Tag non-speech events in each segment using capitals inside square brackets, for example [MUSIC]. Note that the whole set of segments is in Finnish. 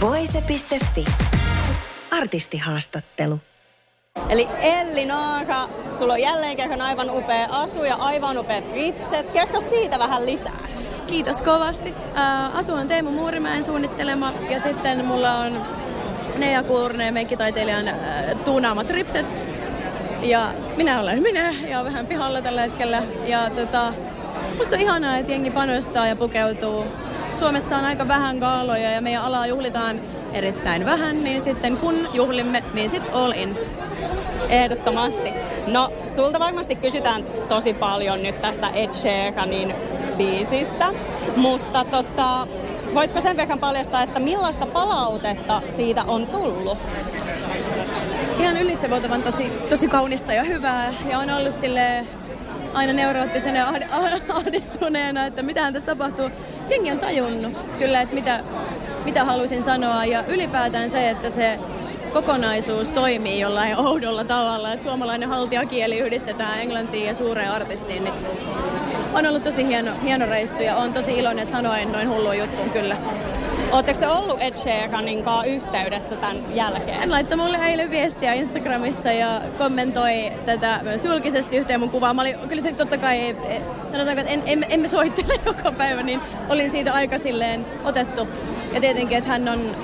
Voise.fi. Artistihaastattelu. Eli Elli Naara, sulla on jälleen kerran aivan upea asu ja aivan upeat ripset. Kerro siitä vähän lisää. Kiitos kovasti. Äh, asu on Teemu Muurimäen suunnittelema ja sitten mulla on Neija Kuurneen meikkitaiteilijan äh, tuunaamat ripset. Ja minä olen minä ja olen vähän pihalla tällä hetkellä. Ja tota, musta on ihanaa, että jengi panostaa ja pukeutuu. Suomessa on aika vähän kaaloja ja meidän alaa juhlitaan erittäin vähän, niin sitten kun juhlimme, niin sit all in. Ehdottomasti. No, sulta varmasti kysytään tosi paljon nyt tästä Ed Sheeranin biisistä, mutta tota, voitko sen verran paljastaa, että millaista palautetta siitä on tullut? Ihan ylitsevuotavan tosi, tosi kaunista ja hyvää ja on ollut sille aina neuroottisena ja [LAUGHS] ahdistuneena, että mitähän tässä tapahtuu. Jengi on tajunnut kyllä, että mitä, mitä halusin sanoa ja ylipäätään se, että se kokonaisuus toimii jollain oudolla tavalla, että suomalainen haltiakieli yhdistetään englantiin ja suureen artistiin, niin on ollut tosi hieno, hieno reissu ja on tosi iloinen, että sanoin noin hullu juttu kyllä. Oletteko te ollut Ed Sheeranin kanssa yhteydessä tämän jälkeen? Hän laittoi mulle eilen viestiä Instagramissa ja kommentoi tätä myös julkisesti yhteen mun kuvaa. Mä olin, kyllä se totta kai, sanotaanko, että en, en, emme soittele [LAUGHS] joka päivä, niin olin siitä aika silleen otettu. Ja tietenkin, että hän on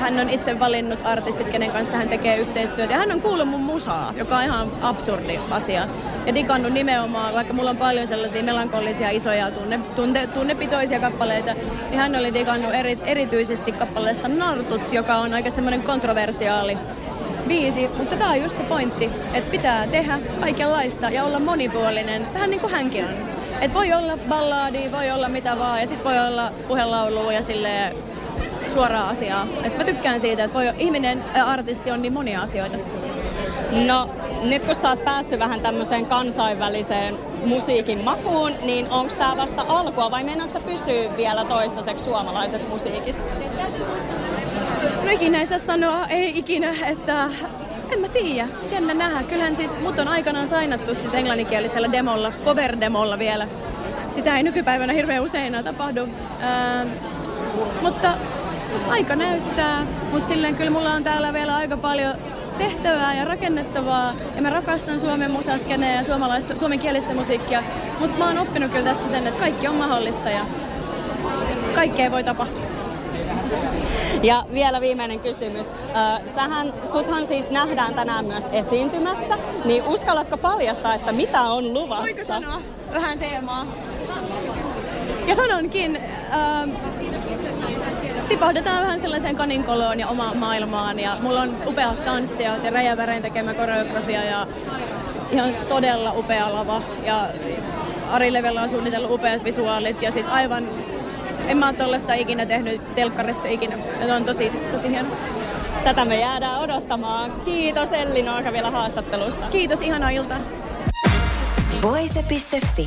hän on itse valinnut artistit, kenen kanssa hän tekee yhteistyötä. Ja hän on kuullut mun musaa, joka on ihan absurdi asia. Ja digannut nimenomaan, vaikka mulla on paljon sellaisia melankolisia, isoja, tunne, tunne, tunnepitoisia kappaleita, niin hän oli digannut eri, erityisesti kappaleesta Nartut, joka on aika semmoinen kontroversiaali biisi, mutta tämä on just se pointti, että pitää tehdä kaikenlaista ja olla monipuolinen, vähän niin kuin hänkin on. Et voi olla ballaadi, voi olla mitä vaan, ja sitten voi olla puhelaulu ja sille suoraa asiaa. Et mä tykkään siitä, että voi, ihminen ja artisti on niin monia asioita. No, nyt kun sä oot päässyt vähän tämmöiseen kansainväliseen musiikin makuun, niin onko tämä vasta alkua vai meinaatko sä pysyä vielä toistaiseksi suomalaisessa musiikissa? No ikinä ei saa sanoa, ei ikinä, että en mä tiedä. Jännä nähdä. Kyllähän siis mut on aikanaan sainattu siis englanninkielisellä demolla, cover-demolla vielä. Sitä ei nykypäivänä hirveän usein enää tapahdu. Ää, mutta aika näyttää, mutta silleen kyllä mulla on täällä vielä aika paljon tehtävää ja rakennettavaa. Ja mä rakastan Suomen musaskeneä ja suomalaista, suomenkielistä musiikkia. Mutta mä oon oppinut kyllä tästä sen, että kaikki on mahdollista ja kaikkea voi tapahtua. Ja vielä viimeinen kysymys. Sähän, suthan siis nähdään tänään myös esiintymässä, niin uskallatko paljastaa, että mitä on luvassa? Voiko sanoa vähän teemaa? Ja sanonkin, tipahdetaan vähän sellaiseen kaninkoloon ja omaan maailmaan. Ja mulla on upeat tanssia ja Räjävärein tekemä koreografia ja ihan todella upea lava. Ja Ari Levellä on suunnitellut upeat visuaalit ja siis aivan, en mä ole tollaista ikinä tehnyt telkkarissa ikinä. Ja on tosi, tosi hieno. Tätä me jäädään odottamaan. Kiitos Elli Noaka vielä haastattelusta. Kiitos, ihana ilta. Voise.fi.